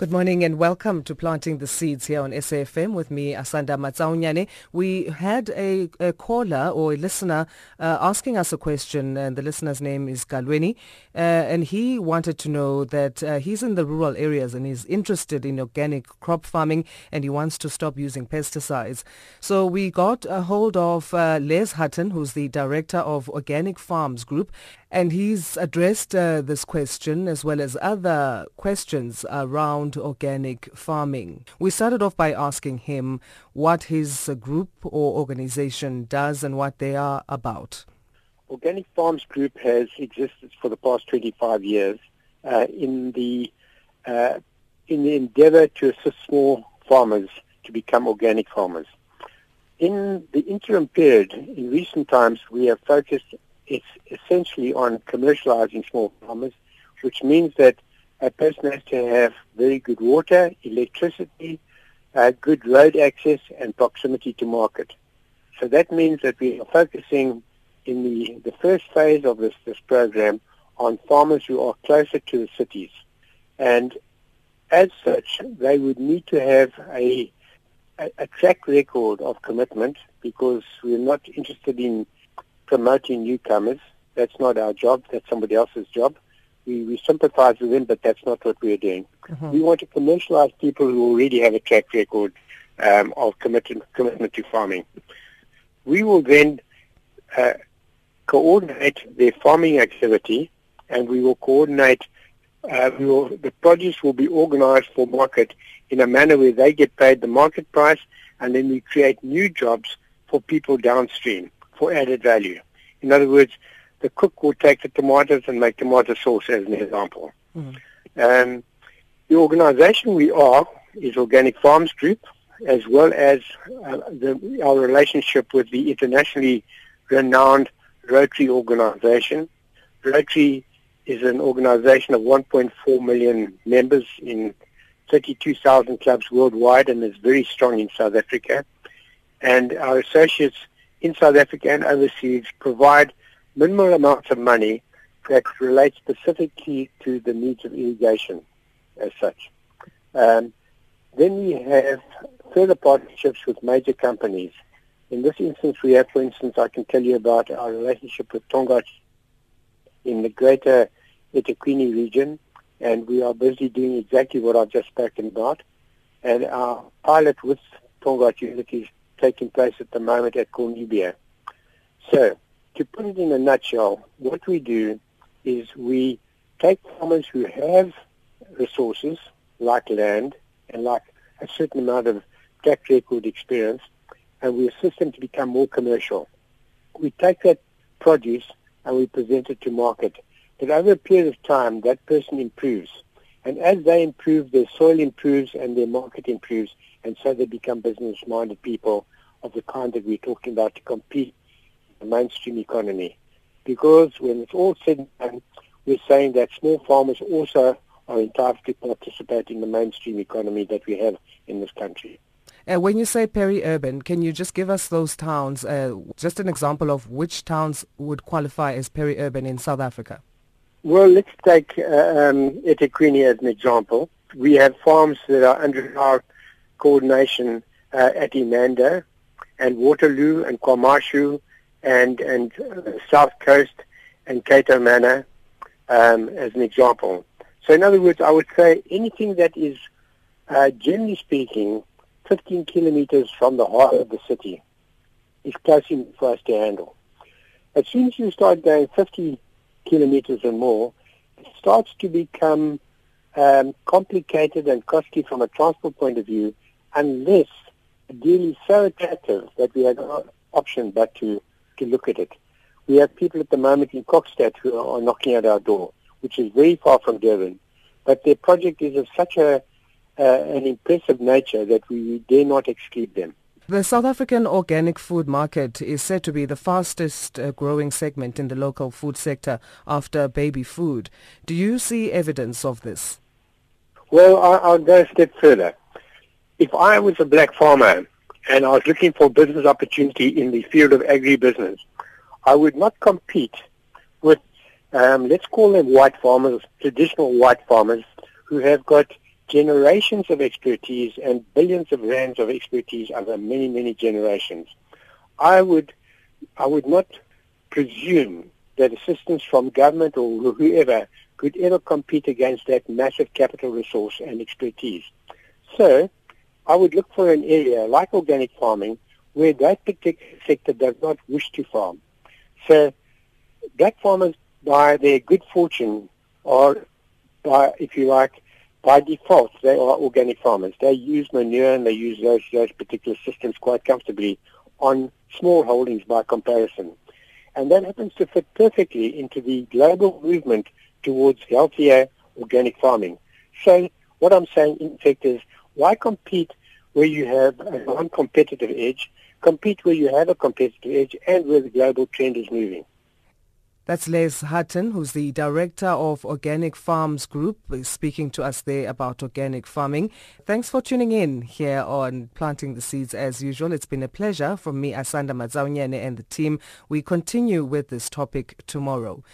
Good morning and welcome to Planting the Seeds here on SAFM with me, Asanda Matsaunyane. We had a, a, caller or a listener uh, asking us a question and the listener's name is Galweni uh, and he wanted to know that uh, he's in the rural areas and he's interested in organic crop farming and he wants to stop using pesticides. So we got a hold of uh, Les Hutton, who's the director of Organic Farms Group and he's addressed uh, this question as well as other questions around organic farming. We started off by asking him what his group or organization does and what they are about. Organic Farms Group has existed for the past 25 years uh, in the uh, in the endeavor to assist small farmers to become organic farmers. In the interim period, in recent times, we have focused it's essentially on commercializing small farmers, which means that a person has to have very good water, electricity, uh, good road access, and proximity to market. So that means that we are focusing in the, the first phase of this, this program on farmers who are closer to the cities. And as such, they would need to have a, a, a track record of commitment because we're not interested in promoting newcomers. That's not our job. That's somebody else's job. We, we sympathize with them, but that's not what we're doing. Mm-hmm. We want to commercialize people who already have a track record um, of commitment, commitment to farming. We will then uh, coordinate their farming activity, and we will coordinate. Uh, we will, the produce will be organized for market in a manner where they get paid the market price, and then we create new jobs for people downstream for added value. In other words, the cook will take the tomatoes and make tomato sauce as an example. Mm. Um, the organization we are is Organic Farms Group, as well as uh, the, our relationship with the internationally renowned Rotary organization. Rotary is an organization of 1.4 million members in 32,000 clubs worldwide and is very strong in South Africa. And our associates in South Africa and overseas provide minimal amounts of money that relate specifically to the needs of irrigation as such. Um, then we have further partnerships with major companies. In this instance, we have, for instance, I can tell you about our relationship with Tongaat in the greater eThekwini region, and we are busy doing exactly what I've just spoken about. And our pilot with Tongaat Utilities taking place at the moment at Cornubia. So, to put it in a nutshell, what we do is we take farmers who have resources like land and like a certain amount of track record experience, and we assist them to become more commercial. We take that produce and we present it to market. But over a period of time, that person improves. And as they improve, their soil improves and their market improves, and so they become business-minded people of the kind that we're talking about to compete the mainstream economy. Because when it's all said and done, we're saying that small farmers also are entitled to participate in the mainstream economy that we have in this country. Uh, when you say peri-urban, can you just give us those towns, uh, just an example of which towns would qualify as peri-urban in South Africa? Well, let's take uh, um, eThekwini as an example. We have farms that are under our coordination uh, at Inanda, and Waterloo and KwaMashu and and South Coast and Cato Manor um, as an example. So in other words, I would say anything that is, uh, generally speaking, 15 kilometers from the heart of the city is close enough for us to handle. As soon as you start going 50 kilometers or more, it starts to become um, complicated and costly from a transport point of view unless deal is so attractive that we had no option but to, to look at it. We have people at the moment in Kokstad who are knocking at our door, which is very far from Durban. But their project is of such a uh, an impressive nature that we dare not exclude them. The South African organic food market is said to be the fastest uh, growing segment in the local food sector after baby food. Do you see evidence of this? Well, I'll go a step further if I was a black farmer and I was looking for business opportunity in the field of agribusiness, I would not compete with, um, let's call them white farmers, traditional white farmers, who have got generations of expertise and billions of rands of expertise over many, many generations. I would, I would not presume that assistance from government or whoever could ever compete against that massive capital resource and expertise. So I would look for an area like organic farming where that particular sector does not wish to farm. So black farmers, by their good fortune, are, by, if you like, by default, they are organic farmers. They use manure and they use those, those particular systems quite comfortably on small holdings by comparison. And that happens to fit perfectly into the global movement towards healthier organic farming. So what I'm saying, in effect, is why compete where you have a non-competitive edge, compete where you have a competitive edge and where the global trend is moving. That's Les Hutton, who's the director of Organic Farms Group, speaking to us there about organic farming. Thanks for tuning in here on Planting the Seeds as usual. It's been a pleasure from me, Asanda Matsaunyane, and the team. We continue with this topic tomorrow.